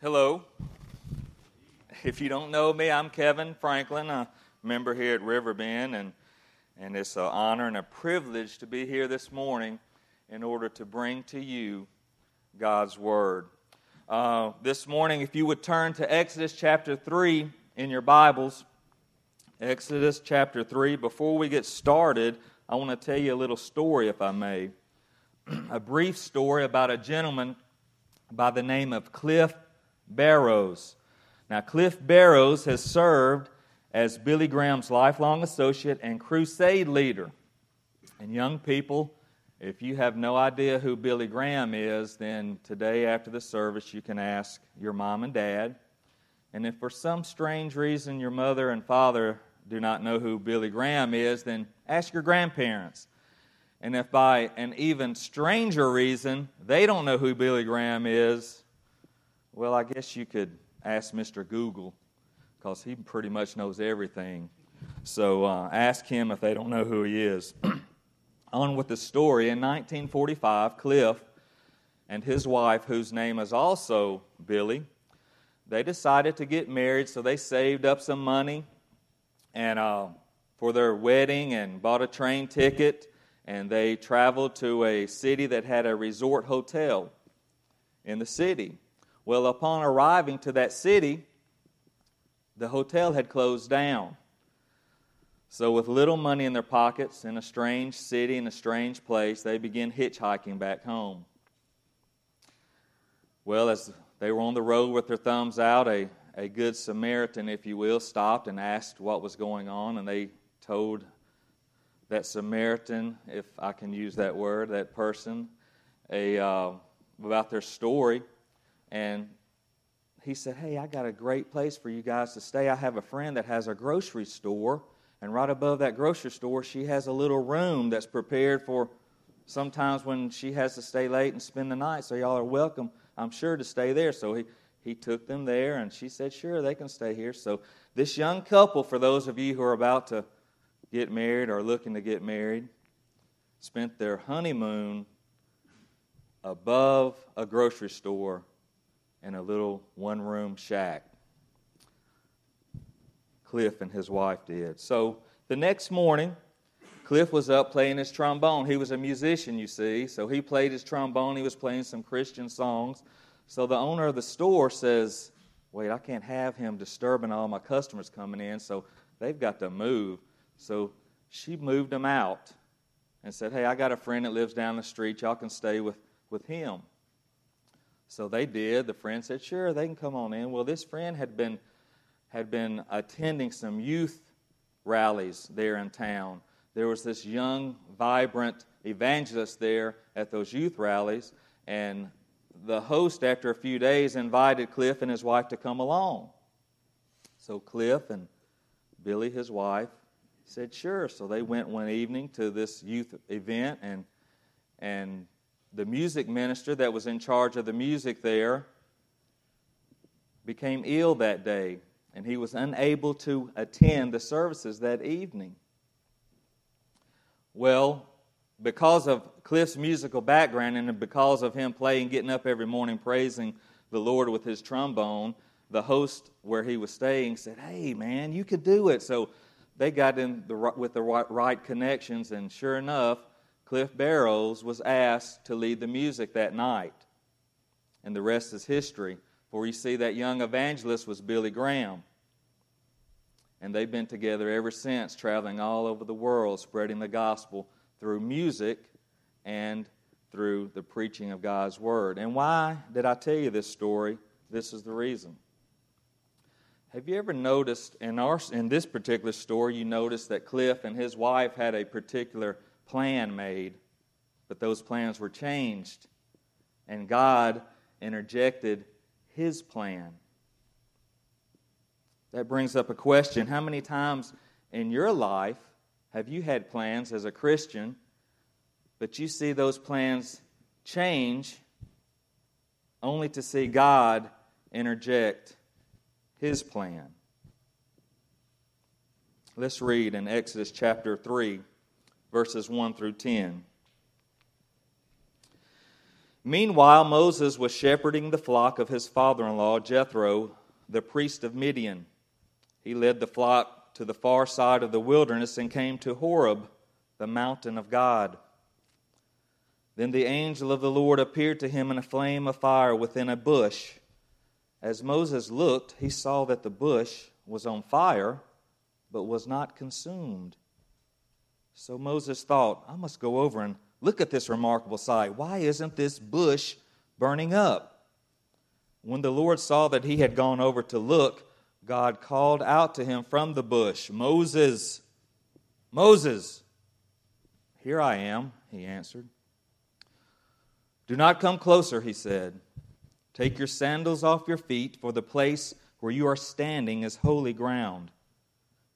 Hello. If you don't know me, I'm Kevin Franklin, a member here at Riverbend, and, and it's an honor and a privilege to be here this morning in order to bring to you God's Word. Uh, this morning, if you would turn to Exodus chapter 3 in your Bibles, Exodus chapter 3, before we get started, I want to tell you a little story, if I may. a brief story about a gentleman by the name of Cliff Barrows. Now, Cliff Barrows has served as Billy Graham's lifelong associate and crusade leader. And young people, if you have no idea who Billy Graham is, then today after the service you can ask your mom and dad. And if for some strange reason your mother and father do not know who Billy Graham is, then ask your grandparents. And if by an even stranger reason they don't know who Billy Graham is, well, I guess you could ask Mr. Google because he pretty much knows everything. So uh, ask him if they don't know who he is. On with the story. In 1945, Cliff and his wife, whose name is also Billy, they decided to get married, so they saved up some money and uh, for their wedding and bought a train ticket, and they traveled to a city that had a resort hotel in the city. Well, upon arriving to that city, the hotel had closed down. So, with little money in their pockets, in a strange city, in a strange place, they began hitchhiking back home. Well, as they were on the road with their thumbs out, a, a good Samaritan, if you will, stopped and asked what was going on, and they told that Samaritan, if I can use that word, that person, a, uh, about their story. And he said, Hey, I got a great place for you guys to stay. I have a friend that has a grocery store, and right above that grocery store, she has a little room that's prepared for sometimes when she has to stay late and spend the night. So, y'all are welcome, I'm sure, to stay there. So, he, he took them there, and she said, Sure, they can stay here. So, this young couple, for those of you who are about to get married or looking to get married, spent their honeymoon above a grocery store in a little one room shack. Cliff and his wife did. So the next morning, Cliff was up playing his trombone. He was a musician, you see, so he played his trombone. He was playing some Christian songs. So the owner of the store says, Wait, I can't have him disturbing all my customers coming in, so they've got to move. So she moved him out and said, Hey, I got a friend that lives down the street. Y'all can stay with, with him. So they did. The friend said, "Sure, they can come on in." Well, this friend had been had been attending some youth rallies there in town. There was this young, vibrant evangelist there at those youth rallies, and the host, after a few days, invited Cliff and his wife to come along. So Cliff and Billy, his wife, said, "Sure." So they went one evening to this youth event, and and the music minister that was in charge of the music there became ill that day, and he was unable to attend the services that evening. Well, because of Cliff's musical background and because of him playing, getting up every morning praising the Lord with his trombone, the host where he was staying said, Hey, man, you could do it. So they got in the, with the right connections, and sure enough, Cliff Barrows was asked to lead the music that night. And the rest is history. For you see, that young evangelist was Billy Graham. And they've been together ever since, traveling all over the world, spreading the gospel through music and through the preaching of God's Word. And why did I tell you this story? This is the reason. Have you ever noticed in, our, in this particular story, you noticed that Cliff and his wife had a particular plan made, but those plans were changed, and God interjected His plan. That brings up a question How many times in your life have you had plans as a Christian, but you see those plans change only to see God interject His plan? Let's read in Exodus chapter 3 verses 1 through 10. Meanwhile, Moses was shepherding the flock of his father in law, Jethro, the priest of Midian. He led the flock to the far side of the wilderness and came to Horeb, the mountain of God. Then the angel of the Lord appeared to him in a flame of fire within a bush. As Moses looked, he saw that the bush was on fire, but was not consumed. So Moses thought, I must go over and look at this remarkable sight. Why isn't this bush burning up? When the Lord saw that he had gone over to look, God called out to him from the bush, Moses, Moses. Here I am, he answered. Do not come closer, he said. Take your sandals off your feet, for the place where you are standing is holy ground.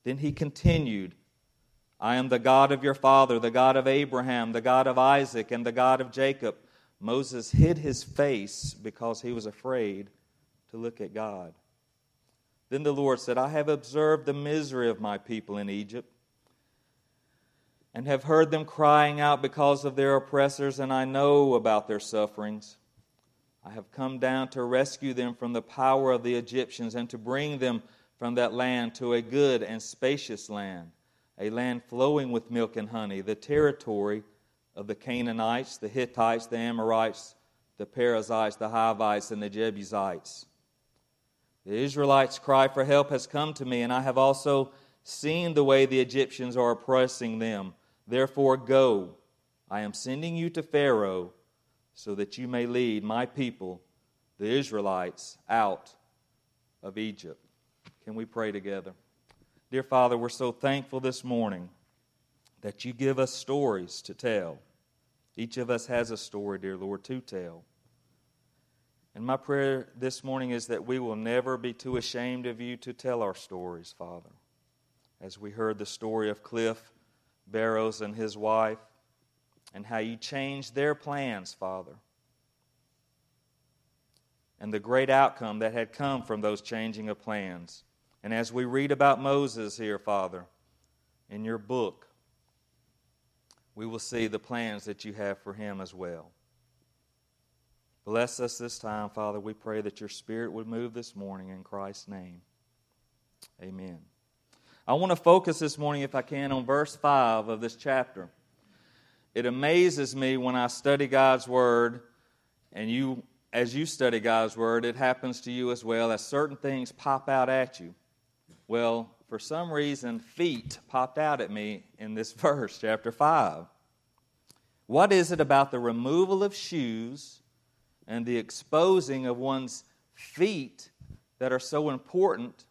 Then he continued, I am the God of your father, the God of Abraham, the God of Isaac, and the God of Jacob. Moses hid his face because he was afraid to look at God. Then the Lord said, I have observed the misery of my people in Egypt and have heard them crying out because of their oppressors, and I know about their sufferings. I have come down to rescue them from the power of the Egyptians and to bring them from that land to a good and spacious land, a land flowing with milk and honey, the territory of the Canaanites, the Hittites, the Amorites, the Perizzites, the Hivites, and the Jebusites. The Israelites' cry for help has come to me, and I have also seen the way the Egyptians are oppressing them. Therefore, go. I am sending you to Pharaoh so that you may lead my people, the Israelites, out of Egypt. Can we pray together? Dear Father, we're so thankful this morning that you give us stories to tell. Each of us has a story, dear Lord, to tell. And my prayer this morning is that we will never be too ashamed of you to tell our stories, Father. As we heard the story of Cliff Barrows and his wife, and how you changed their plans, Father. And the great outcome that had come from those changing of plans. And as we read about Moses here, Father, in your book, we will see the plans that you have for him as well. Bless us this time, Father. We pray that your Spirit would move this morning in Christ's name. Amen. I want to focus this morning, if I can, on verse 5 of this chapter. It amazes me when I study God's Word, and you, as you study God's Word, it happens to you as well, as certain things pop out at you. Well, for some reason, feet popped out at me in this verse, chapter 5. What is it about the removal of shoes and the exposing of one's feet that are so important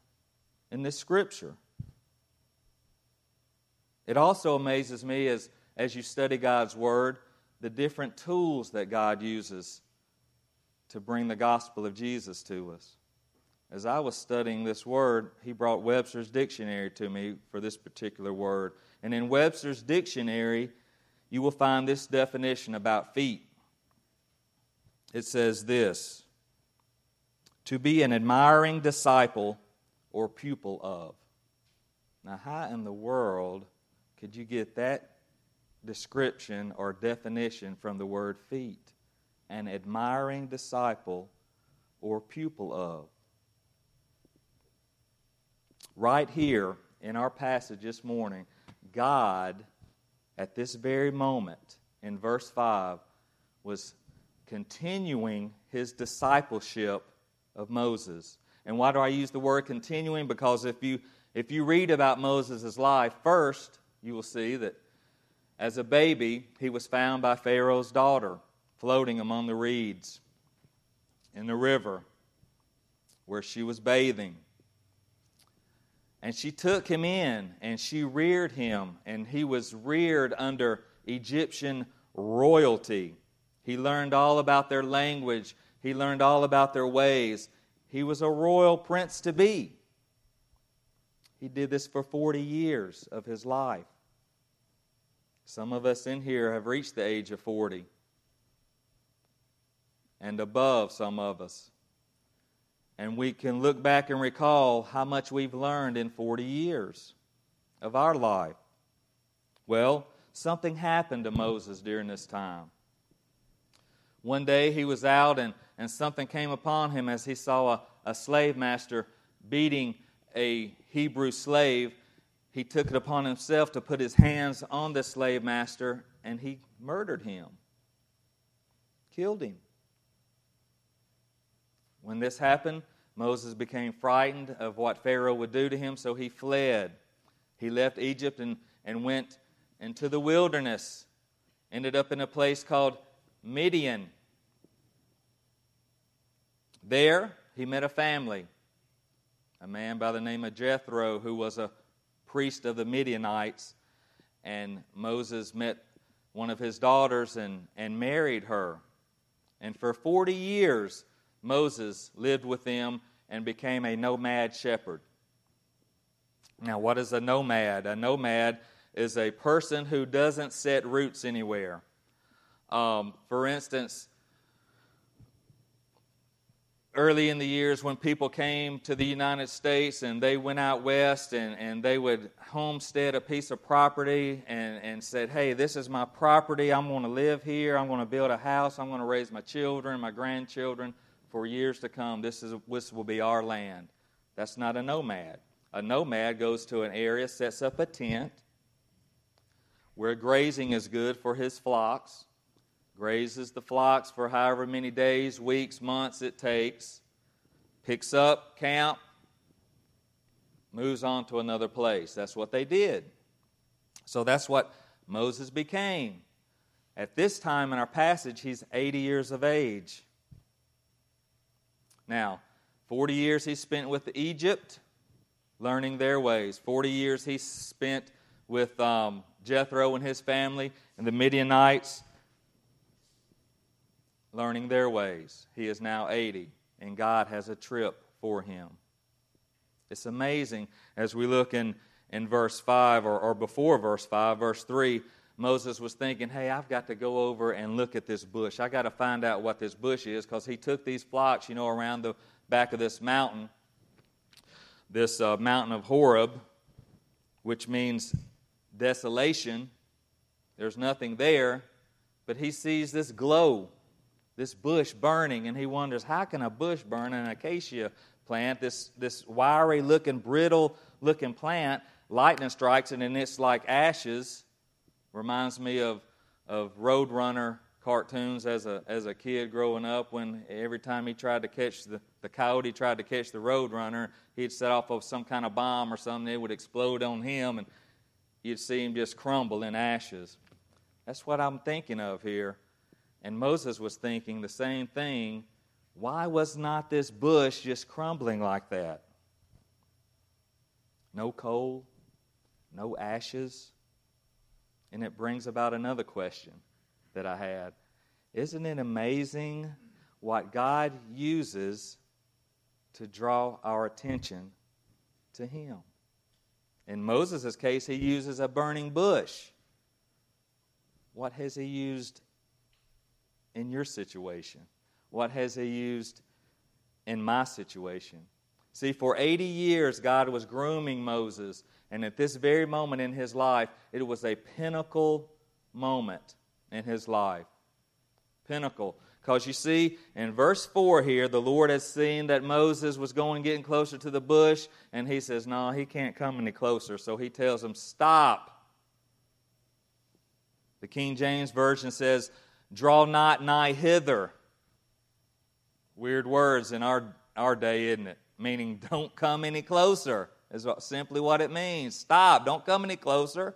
in this scripture? It also amazes me as, as you study God's Word, the different tools that God uses to bring the gospel of Jesus to us. As I was studying this word, he brought Webster's dictionary to me for this particular word. And in Webster's dictionary, you will find this definition about feet. It says this to be an admiring disciple or pupil of. Now, how in the world could you get that description or definition from the word feet? An admiring disciple or pupil of. Right here in our passage this morning, God, at this very moment in verse 5, was continuing his discipleship of Moses. And why do I use the word continuing? Because if you if you read about Moses' life, first you will see that as a baby, he was found by Pharaoh's daughter floating among the reeds in the river where she was bathing. And she took him in and she reared him, and he was reared under Egyptian royalty. He learned all about their language, he learned all about their ways. He was a royal prince to be. He did this for 40 years of his life. Some of us in here have reached the age of 40 and above, some of us. And we can look back and recall how much we've learned in 40 years of our life. Well, something happened to Moses during this time. One day he was out and, and something came upon him as he saw a, a slave master beating a Hebrew slave. He took it upon himself to put his hands on the slave master and he murdered him, killed him. When this happened, Moses became frightened of what Pharaoh would do to him, so he fled. He left Egypt and, and went into the wilderness, ended up in a place called Midian. There, he met a family, a man by the name of Jethro, who was a priest of the Midianites. And Moses met one of his daughters and, and married her. And for 40 years, Moses lived with them and became a nomad shepherd. Now, what is a nomad? A nomad is a person who doesn't set roots anywhere. Um, for instance, early in the years when people came to the United States and they went out west and, and they would homestead a piece of property and, and said, Hey, this is my property. I'm going to live here. I'm going to build a house. I'm going to raise my children, my grandchildren for years to come. This, is, this will be our land. That's not a nomad. A nomad goes to an area, sets up a tent where grazing is good for his flocks, grazes the flocks for however many days, weeks, months it takes, picks up camp, moves on to another place. That's what they did. So that's what Moses became. At this time in our passage, he's 80 years of age. Now, 40 years he spent with Egypt, learning their ways. 40 years he spent with um, Jethro and his family and the Midianites, learning their ways. He is now 80, and God has a trip for him. It's amazing as we look in, in verse 5 or, or before verse 5, verse 3. Moses was thinking, hey, I've got to go over and look at this bush. I got to find out what this bush is because he took these flocks, you know, around the back of this mountain, this uh, mountain of Horeb, which means desolation. There's nothing there, but he sees this glow, this bush burning, and he wonders, how can a bush burn an acacia plant, this, this wiry looking, brittle looking plant? Lightning strikes it, and it's like ashes Reminds me of, of Roadrunner cartoons as a, as a kid growing up when every time he tried to catch the, the coyote tried to catch the Roadrunner, he'd set off of some kind of bomb or something, it would explode on him and you'd see him just crumble in ashes. That's what I'm thinking of here. And Moses was thinking the same thing. Why was not this bush just crumbling like that? No coal, no ashes, and it brings about another question that I had. Isn't it amazing what God uses to draw our attention to Him? In Moses' case, he uses a burning bush. What has he used in your situation? What has he used in my situation? See, for 80 years, God was grooming Moses and at this very moment in his life, it was a pinnacle moment in his life. Pinnacle. Because you see, in verse 4 here, the Lord has seen that Moses was going getting closer to the bush, and he says, No, he can't come any closer. So he tells him, Stop. The King James Version says, Draw not nigh hither. Weird words in our, our day, isn't it? Meaning, don't come any closer is simply what it means. Stop. Don't come any closer.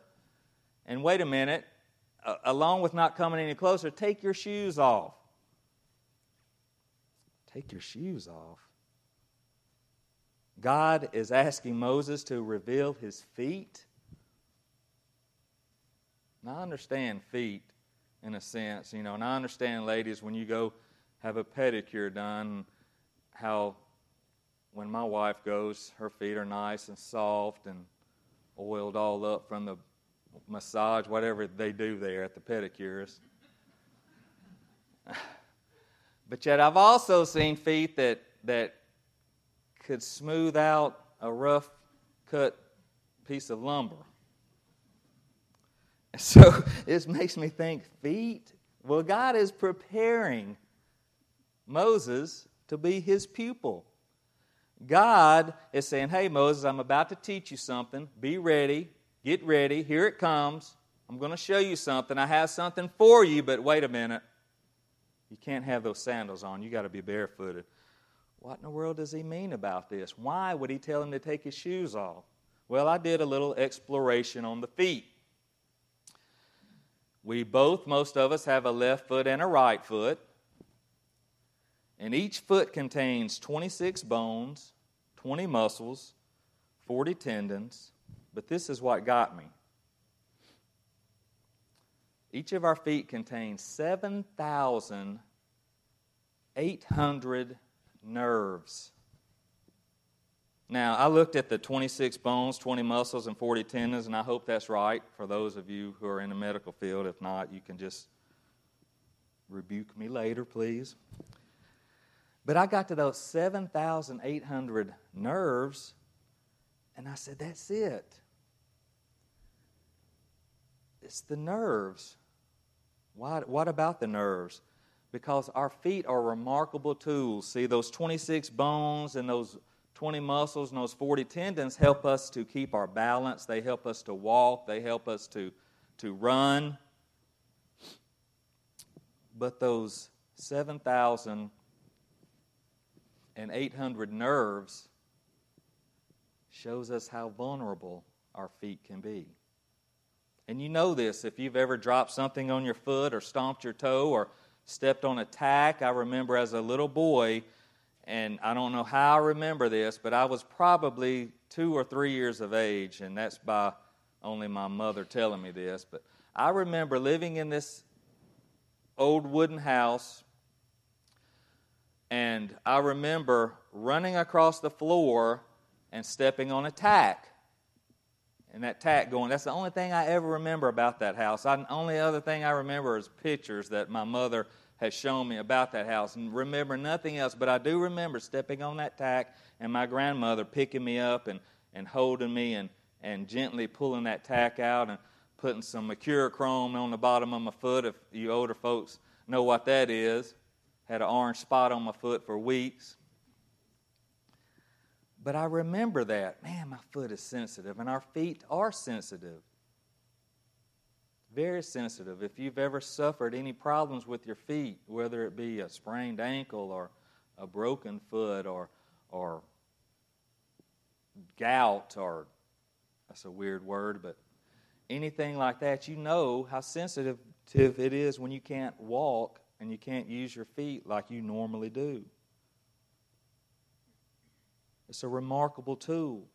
And wait a minute. Uh, along with not coming any closer, take your shoes off. Take your shoes off. God is asking Moses to reveal his feet. Now, I understand feet in a sense, you know, and I understand, ladies, when you go have a pedicure done, how when my wife goes, her feet are nice and soft and oiled all up from the massage, whatever they do there at the pedicures. but yet, I've also seen feet that, that could smooth out a rough cut piece of lumber. So this makes me think feet, Well, God is preparing Moses to be his pupil. God is saying, Hey, Moses, I'm about to teach you something. Be ready. Get ready. Here it comes. I'm going to show you something. I have something for you, but wait a minute. You can't have those sandals on. You got to be barefooted. What in the world does he mean about this? Why would he tell him to take his shoes off? Well, I did a little exploration on the feet. We both, most of us, have a left foot and a right foot. And each foot contains 26 bones, 20 muscles, 40 tendons. But this is what got me. Each of our feet contains 7,800 nerves. Now, I looked at the 26 bones, 20 muscles, and 40 tendons, and I hope that's right for those of you who are in the medical field. If not, you can just rebuke me later, please. But I got to those 7,800 nerves, and I said, That's it. It's the nerves. Why, what about the nerves? Because our feet are remarkable tools. See, those 26 bones and those 20 muscles and those 40 tendons help us to keep our balance. They help us to walk. They help us to, to run. But those 7,800 nerves shows us how vulnerable our feet can be. And you know this if you've ever dropped something on your foot or stomped your toe or stepped on a tack. I remember as a little boy, and I don't know how I remember this, but I was probably two or three years of age, and that's by only my mother telling me this. But I remember living in this old wooden house, and I remember running across the floor and stepping on a tack and that tack going. That's the only thing I ever remember about that house. The only other thing I remember is pictures that my mother has shown me about that house and remember nothing else. But I do remember stepping on that tack and my grandmother picking me up and, and holding me and, and gently pulling that tack out and putting some Mercurochrome on the bottom of my foot. If you older folks know what that is, had an orange spot on my foot for weeks. But I remember that. Man, my foot is sensitive, and our feet are sensitive. Very sensitive. If you've ever suffered any problems with your feet, whether it be a sprained ankle or a broken foot or, or gout or that's a weird word, but anything like that, you know how sensitive it is when you can't walk and you can't use your feet like you normally do. It's a remarkable tool.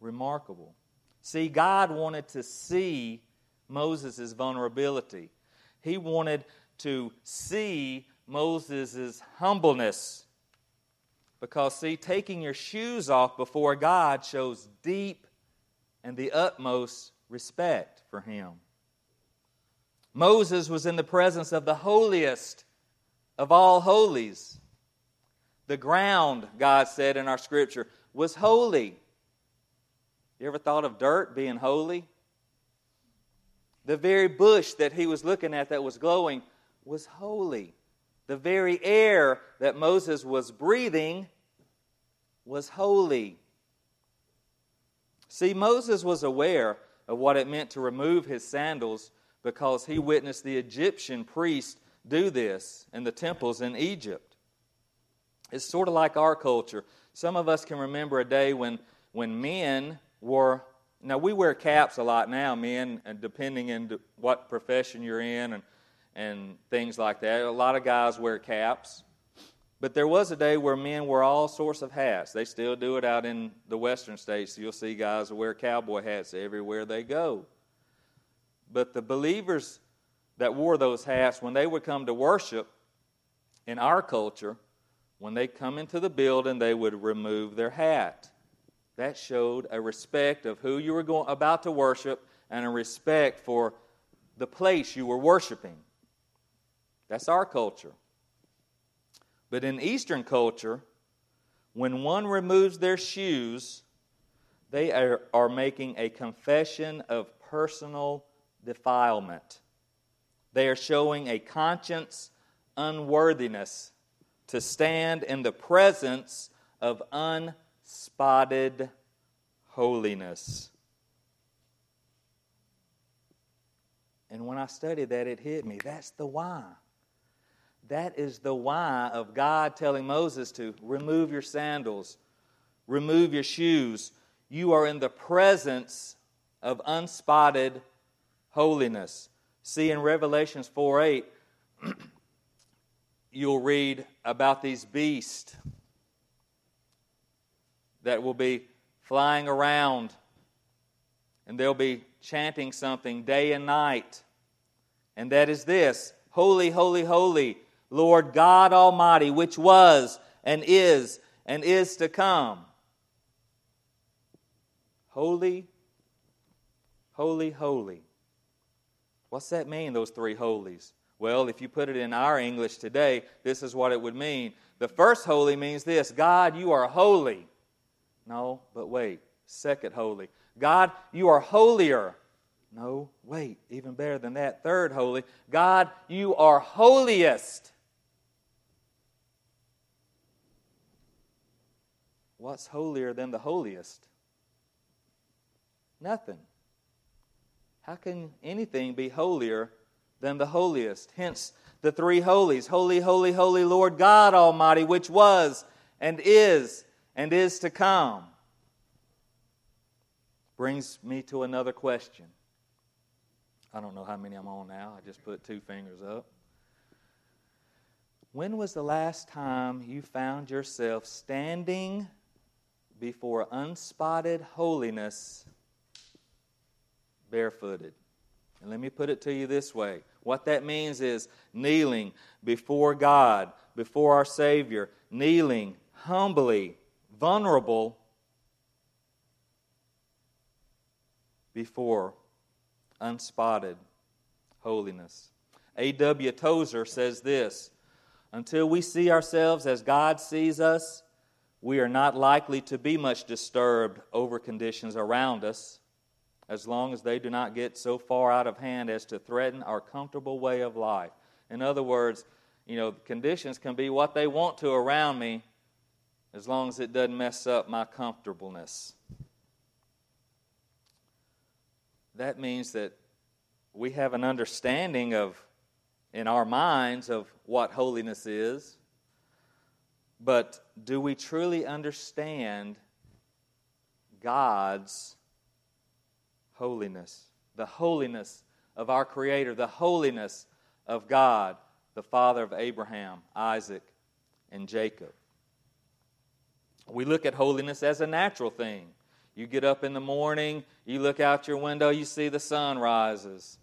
Remarkable. See, God wanted to see Moses' vulnerability. He wanted to see Moses' humbleness. Because, see, taking your shoes off before God shows deep and the utmost respect for Him. Moses was in the presence of the holiest of all holies. The ground, God said in our scripture, was holy. You ever thought of dirt being holy? The very bush that he was looking at that was glowing was holy. The very air that Moses was breathing was holy. See, Moses was aware of what it meant to remove his sandals because he witnessed the Egyptian priests do this in the temples in Egypt. It's sort of like our culture. Some of us can remember a day when, when men wore, now we wear caps a lot now, men, and depending on what profession you're in and, and things like that. A lot of guys wear caps. But there was a day where men wore all sorts of hats. They still do it out in the western states. You'll see guys wear cowboy hats everywhere they go. But the believers that wore those hats, when they would come to worship in our culture, when they come into the building, they would remove their hat. That showed a respect of who you were going, about to worship and a respect for the place you were worshiping. That's our culture. But in Eastern culture, when one removes their shoes, they are, are making a confession of personal defilement. They are showing a conscience unworthiness to stand in the presence of unspotted holiness. And when I studied that, it hit me. That's the why. That is the why of God telling Moses to remove your sandals, remove your shoes. You are in the presence of unspotted holiness. See in Revelations 4 8, you'll read about these beasts that will be flying around and they'll be chanting something day and night. And that is this Holy, holy, holy, Lord God Almighty, which was and is and is to come. Holy, holy, holy. What's that mean, those three holies? Well, if you put it in our English today, this is what it would mean. The first holy means this God, you are holy. No, but wait. Second holy. God, you are holier. No, wait. Even better than that. Third holy. God, you are holiest. What's holier than the holiest? Nothing. How can anything be holier than the holiest? Hence the three holies Holy, holy, holy Lord God Almighty, which was and is and is to come. Brings me to another question. I don't know how many I'm on now. I just put two fingers up. When was the last time you found yourself standing before unspotted holiness barefooted. And let me put it to you this way what that means is kneeling before God, before our Savior, kneeling humbly, vulnerable before unspotted holiness. A.W. Tozer says this Until we see ourselves as God sees us, we are not likely to be much disturbed over conditions around us as long as they do not get so far out of hand as to threaten our comfortable way of life. In other words, you know, conditions can be what they want to around me as long as it doesn't mess up my comfortableness. That means that we have an understanding of, in our minds, of what holiness is but do we truly understand God's holiness? The holiness of our Creator, the holiness of God, the Father of Abraham, Isaac, and Jacob. We look at holiness as a natural thing. You get up in the morning, you look out your window, you see the sun rises.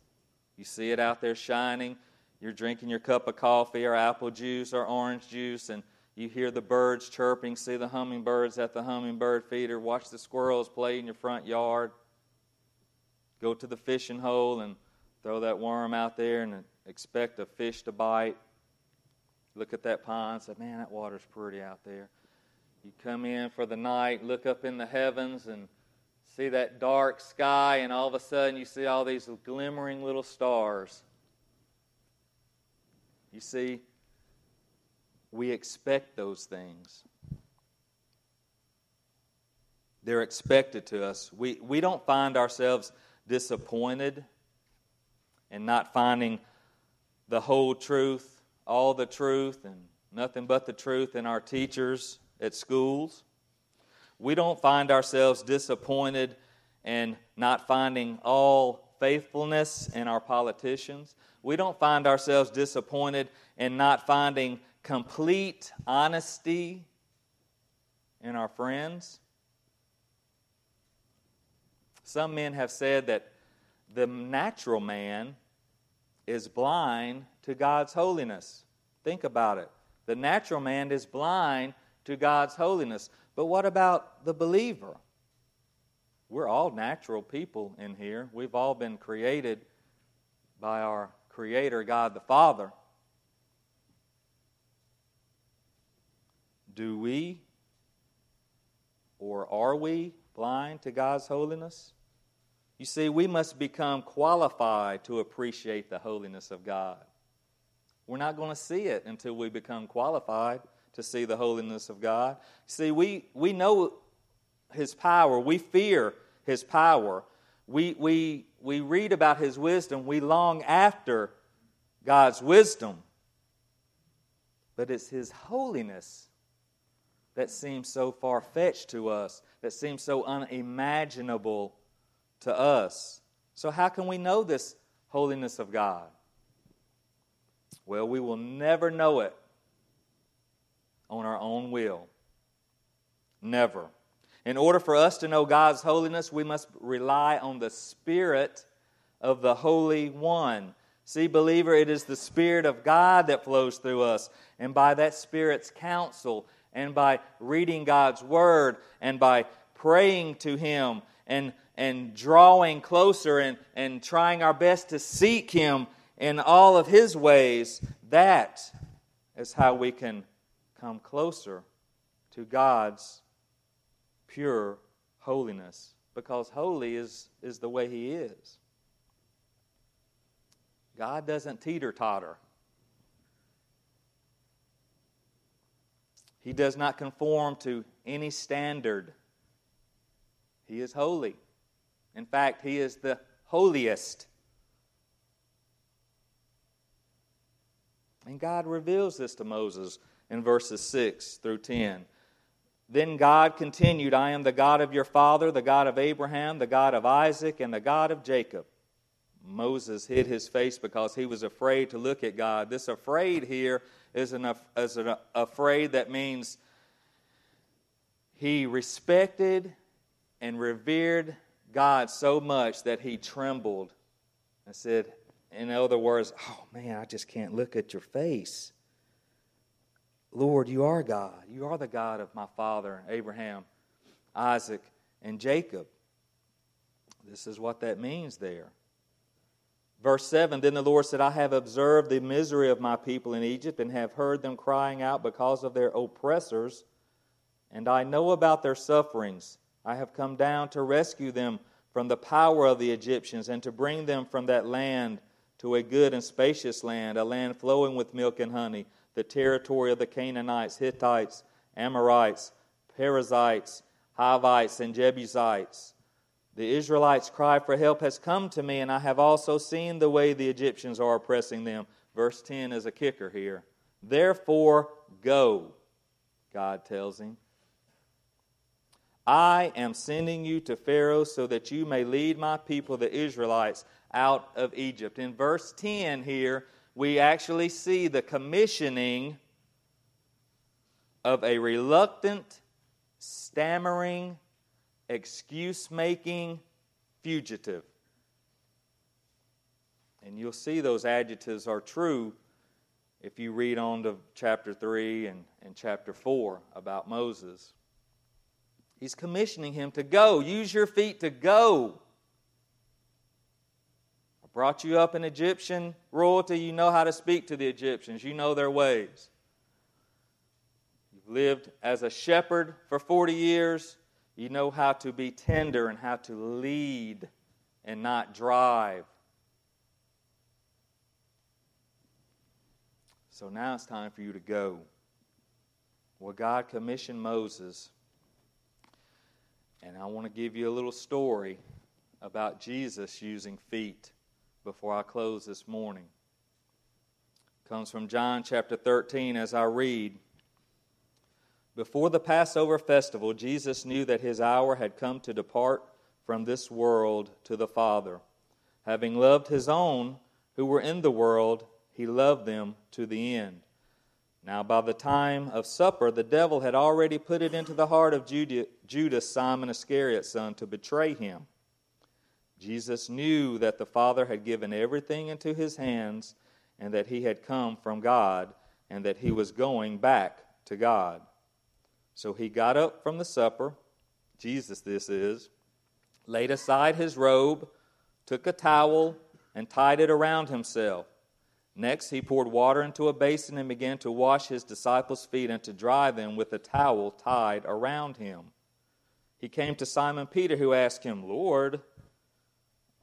You see it out there shining. You're drinking your cup of coffee or apple juice or orange juice, and you hear the birds chirping, see the hummingbirds at the hummingbird feeder, watch the squirrels play in your front yard. Go to the fishing hole and throw that worm out there and expect a fish to bite. Look at that pond, say, man, that water's pretty out there. You come in for the night, look up in the heavens, and see that dark sky, and all of a sudden you see all these glimmering little stars. You see we expect those things. They're expected to us. We, we don't find ourselves disappointed and not finding the whole truth, all the truth, and nothing but the truth in our teachers at schools. We don't find ourselves disappointed and not finding all faithfulness in our politicians. We don't find ourselves disappointed and not finding complete honesty in our friends. Some men have said that the natural man is blind to God's holiness. Think about it. The natural man is blind to God's holiness. But what about the believer? We're all natural people in here. We've all been created by our Creator, God the Father. Do we or are we blind to God's holiness? You see, we must become qualified to appreciate the holiness of God. We're not going to see it until we become qualified to see the holiness of God. See, we, we know His power, we fear His power, we, we, we read about His wisdom, we long after God's wisdom. But it's His holiness that seems so far fetched to us, that seems so unimaginable to us. So, how can we know this holiness of God? Well, we will never know it on our own will. Never. In order for us to know God's holiness, we must rely on the Spirit of the Holy One. See, believer, it is the Spirit of God that flows through us. And by that Spirit's counsel, and by reading God's Word, and by praying to Him, and, and drawing closer, and, and trying our best to seek Him in all of His ways, that is how we can come closer to God's pure holiness. Because holy is, is the way He is. God doesn't teeter totter. He does not conform to any standard. He is holy. In fact, He is the holiest. And God reveals this to Moses in verses 6 through 10. Then God continued, I am the God of your father, the God of Abraham, the God of Isaac, and the God of Jacob. Moses hid his face because he was afraid to look at God. This afraid here is an, is an afraid that means he respected and revered God so much that he trembled and said, in other words, oh man, I just can't look at your face. Lord, you are God. You are the God of my father, Abraham, Isaac, and Jacob. This is what that means there. Verse 7 Then the Lord said, I have observed the misery of my people in Egypt and have heard them crying out because of their oppressors, and I know about their sufferings. I have come down to rescue them from the power of the Egyptians and to bring them from that land to a good and spacious land, a land flowing with milk and honey, the territory of the Canaanites, Hittites, Amorites, Perizzites, Hivites, and Jebusites. The Israelites' cry for help has come to me, and I have also seen the way the Egyptians are oppressing them. Verse 10 is a kicker here. Therefore, go, God tells him. I am sending you to Pharaoh so that you may lead my people, the Israelites, out of Egypt. In verse 10 here, we actually see the commissioning of a reluctant, stammering, excuse making fugitive. And you'll see those adjectives are true if you read on to chapter 3 and, and chapter 4 about Moses. He's commissioning him to go. Use your feet to go. I brought you up in Egyptian royalty. You know how to speak to the Egyptians, you know their ways. You've lived as a shepherd for 40 years. You know how to be tender and how to lead and not drive. So now it's time for you to go. Well, God commissioned Moses, and I want to give you a little story about Jesus using feet before I close this morning. It comes from John chapter 13 as I read. Before the Passover festival, Jesus knew that his hour had come to depart from this world to the Father. Having loved his own who were in the world, he loved them to the end. Now, by the time of supper, the devil had already put it into the heart of Judas, Simon Iscariot's son, to betray him. Jesus knew that the Father had given everything into his hands, and that he had come from God, and that he was going back to God. So he got up from the supper, Jesus this is, laid aside his robe, took a towel, and tied it around himself. Next, he poured water into a basin and began to wash his disciples' feet and to dry them with a towel tied around him. He came to Simon Peter, who asked him, Lord,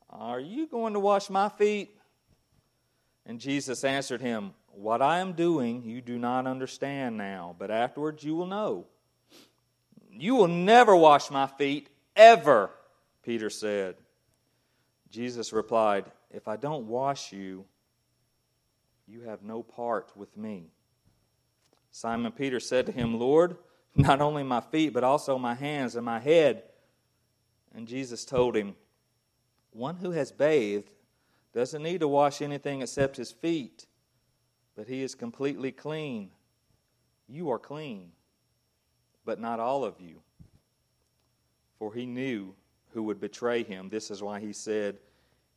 Are you going to wash my feet? And Jesus answered him, What I am doing you do not understand now, but afterwards you will know. You will never wash my feet, ever, Peter said. Jesus replied, If I don't wash you, you have no part with me. Simon Peter said to him, Lord, not only my feet, but also my hands and my head. And Jesus told him, One who has bathed doesn't need to wash anything except his feet, but he is completely clean. You are clean, but not all of you. For he knew who would betray him. This is why he said,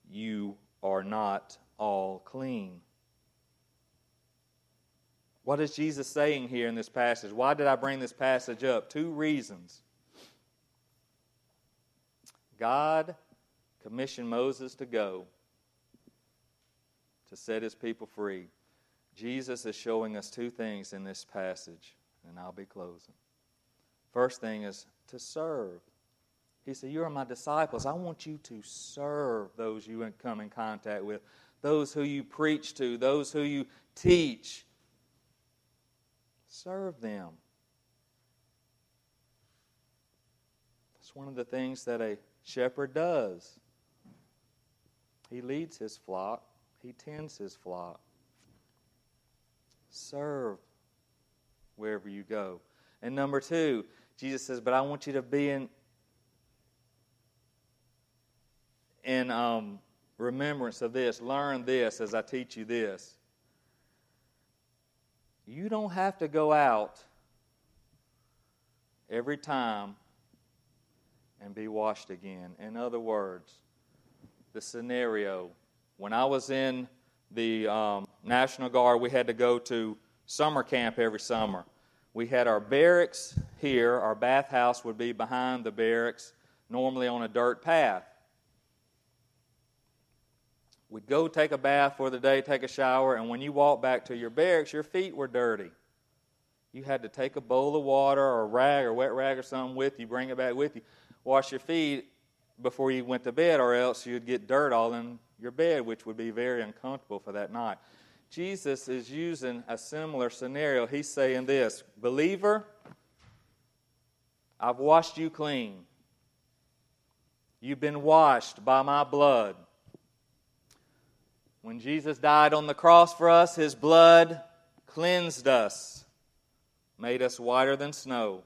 You are not all clean. What is Jesus saying here in this passage? Why did I bring this passage up? Two reasons. God commissioned Moses to go to set his people free. Jesus is showing us two things in this passage, and I'll be closing. First thing is to serve. He said, You are my disciples. I want you to serve those you come in contact with, those who you preach to, those who you teach. Serve them. That's one of the things that a shepherd does. He leads his flock, he tends his flock. Serve wherever you go. And number two, Jesus says, But I want you to be in, in um, remembrance of this. Learn this as I teach you this. You don't have to go out every time and be washed again. In other words, the scenario when I was in the um, National Guard, we had to go to summer camp every summer. We had our barracks here, our bathhouse would be behind the barracks, normally on a dirt path. We'd go take a bath for the day, take a shower, and when you walked back to your barracks, your feet were dirty. You had to take a bowl of water or a rag or wet rag or something with you, bring it back with you, wash your feet before you went to bed, or else you'd get dirt all in your bed, which would be very uncomfortable for that night. Jesus is using a similar scenario. He's saying this Believer, I've washed you clean. You've been washed by my blood. When Jesus died on the cross for us, his blood cleansed us, made us whiter than snow.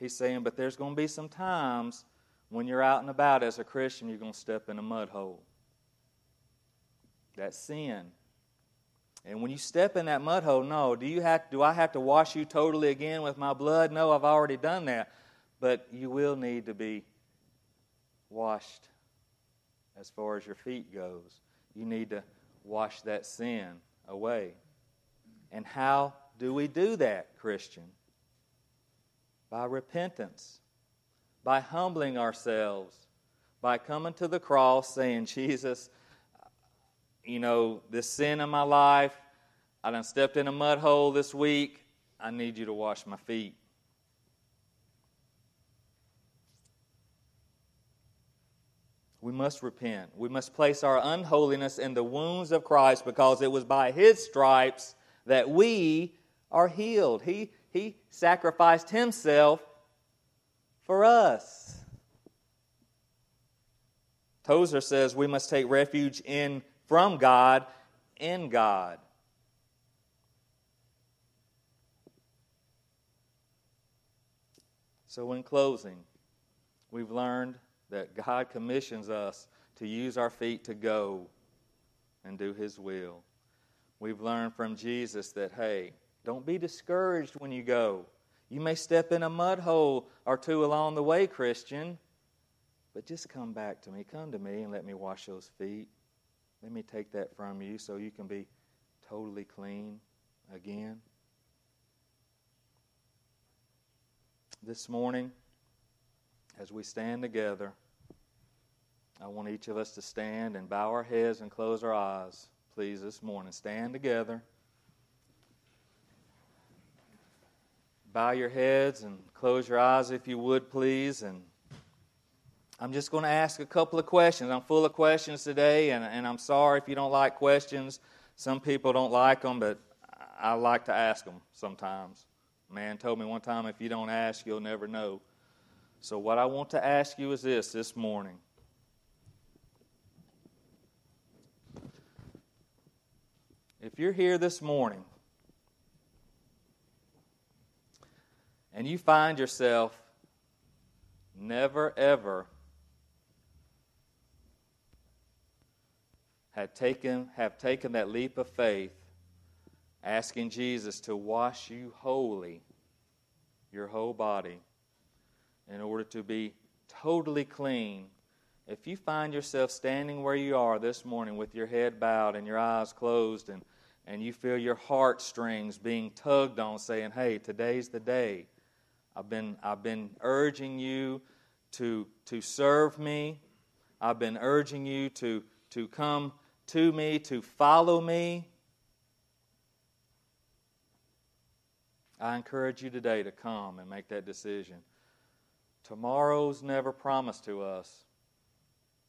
He's saying, but there's going to be some times when you're out and about as a Christian, you're going to step in a mud hole. That's sin. And when you step in that mud hole, no, do you have do I have to wash you totally again with my blood? No, I've already done that. But you will need to be washed as far as your feet goes. You need to wash that sin away. And how do we do that, Christian? By repentance, by humbling ourselves, by coming to the cross saying, Jesus, you know, this sin in my life, I done stepped in a mud hole this week. I need you to wash my feet. We must repent. We must place our unholiness in the wounds of Christ because it was by His stripes that we are healed. He, he sacrificed Himself for us. Tozer says we must take refuge in from God in God. So, in closing, we've learned that God commissions us to use our feet to go and do His will. We've learned from Jesus that, hey, don't be discouraged when you go. You may step in a mud hole or two along the way, Christian, but just come back to me. Come to me and let me wash those feet. Let me take that from you so you can be totally clean again. This morning, as we stand together, I want each of us to stand and bow our heads and close our eyes, please, this morning. Stand together. Bow your heads and close your eyes if you would, please. And I'm just going to ask a couple of questions. I'm full of questions today, and, and I'm sorry if you don't like questions. Some people don't like them, but I like to ask them sometimes. A man told me one time, if you don't ask, you'll never know. So, what I want to ask you is this this morning. If you're here this morning and you find yourself never ever had taken, have taken that leap of faith, asking Jesus to wash you wholly, your whole body, in order to be totally clean. If you find yourself standing where you are this morning with your head bowed and your eyes closed, and, and you feel your heartstrings being tugged on, saying, Hey, today's the day. I've been, I've been urging you to, to serve me. I've been urging you to, to come to me, to follow me. I encourage you today to come and make that decision. Tomorrow's never promised to us.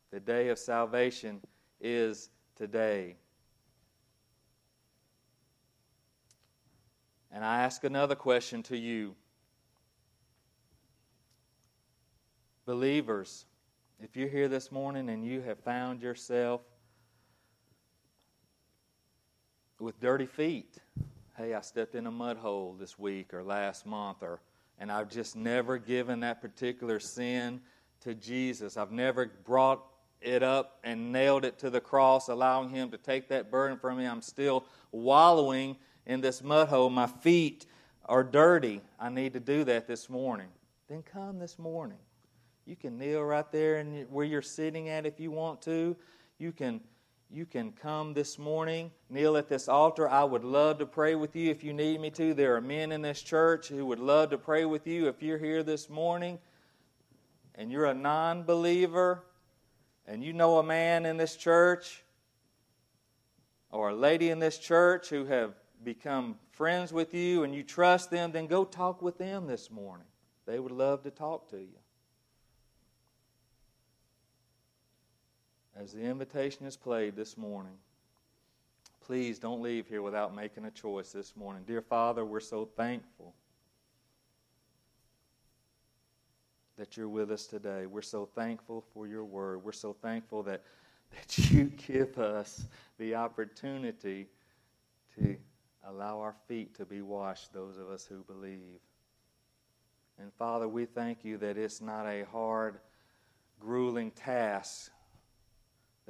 The day of salvation is today. And I ask another question to you. Believers, if you're here this morning and you have found yourself with dirty feet. Hey, I stepped in a mud hole this week or last month, or and I've just never given that particular sin to Jesus. I've never brought it up and nailed it to the cross, allowing Him to take that burden from me. I'm still wallowing in this mud hole. My feet are dirty. I need to do that this morning. Then come this morning. You can kneel right there and where you're sitting at if you want to. You can you can come this morning, kneel at this altar. I would love to pray with you if you need me to. There are men in this church who would love to pray with you if you're here this morning and you're a non believer and you know a man in this church or a lady in this church who have become friends with you and you trust them, then go talk with them this morning. They would love to talk to you. As the invitation is played this morning, please don't leave here without making a choice this morning. Dear Father, we're so thankful that you're with us today. We're so thankful for your word. We're so thankful that, that you give us the opportunity to allow our feet to be washed, those of us who believe. And Father, we thank you that it's not a hard, grueling task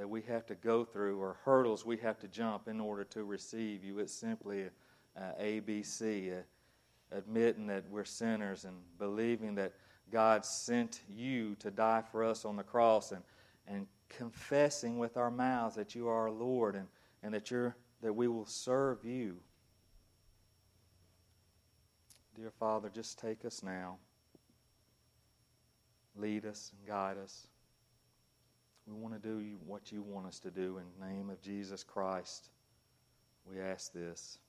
that we have to go through or hurdles we have to jump in order to receive you. It's simply uh, a, a ABC, a, admitting that we're sinners and believing that God sent you to die for us on the cross and, and confessing with our mouths that you are our Lord and, and that, you're, that we will serve you. Dear Father, just take us now. Lead us and guide us. We want to do what you want us to do in the name of Jesus Christ. We ask this.